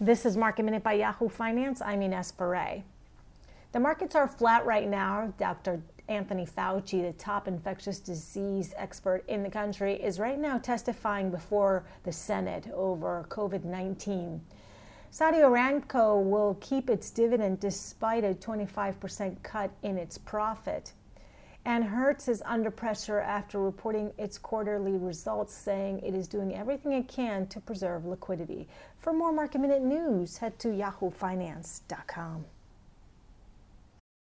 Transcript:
This is Market Minute by Yahoo Finance. I'm Ines Ferre. The markets are flat right now. Dr. Anthony Fauci, the top infectious disease expert in the country, is right now testifying before the Senate over COVID 19. Saudi Aramco will keep its dividend despite a 25% cut in its profit. And Hertz is under pressure after reporting its quarterly results, saying it is doing everything it can to preserve liquidity. For more market minute news, head to yahoofinance.com.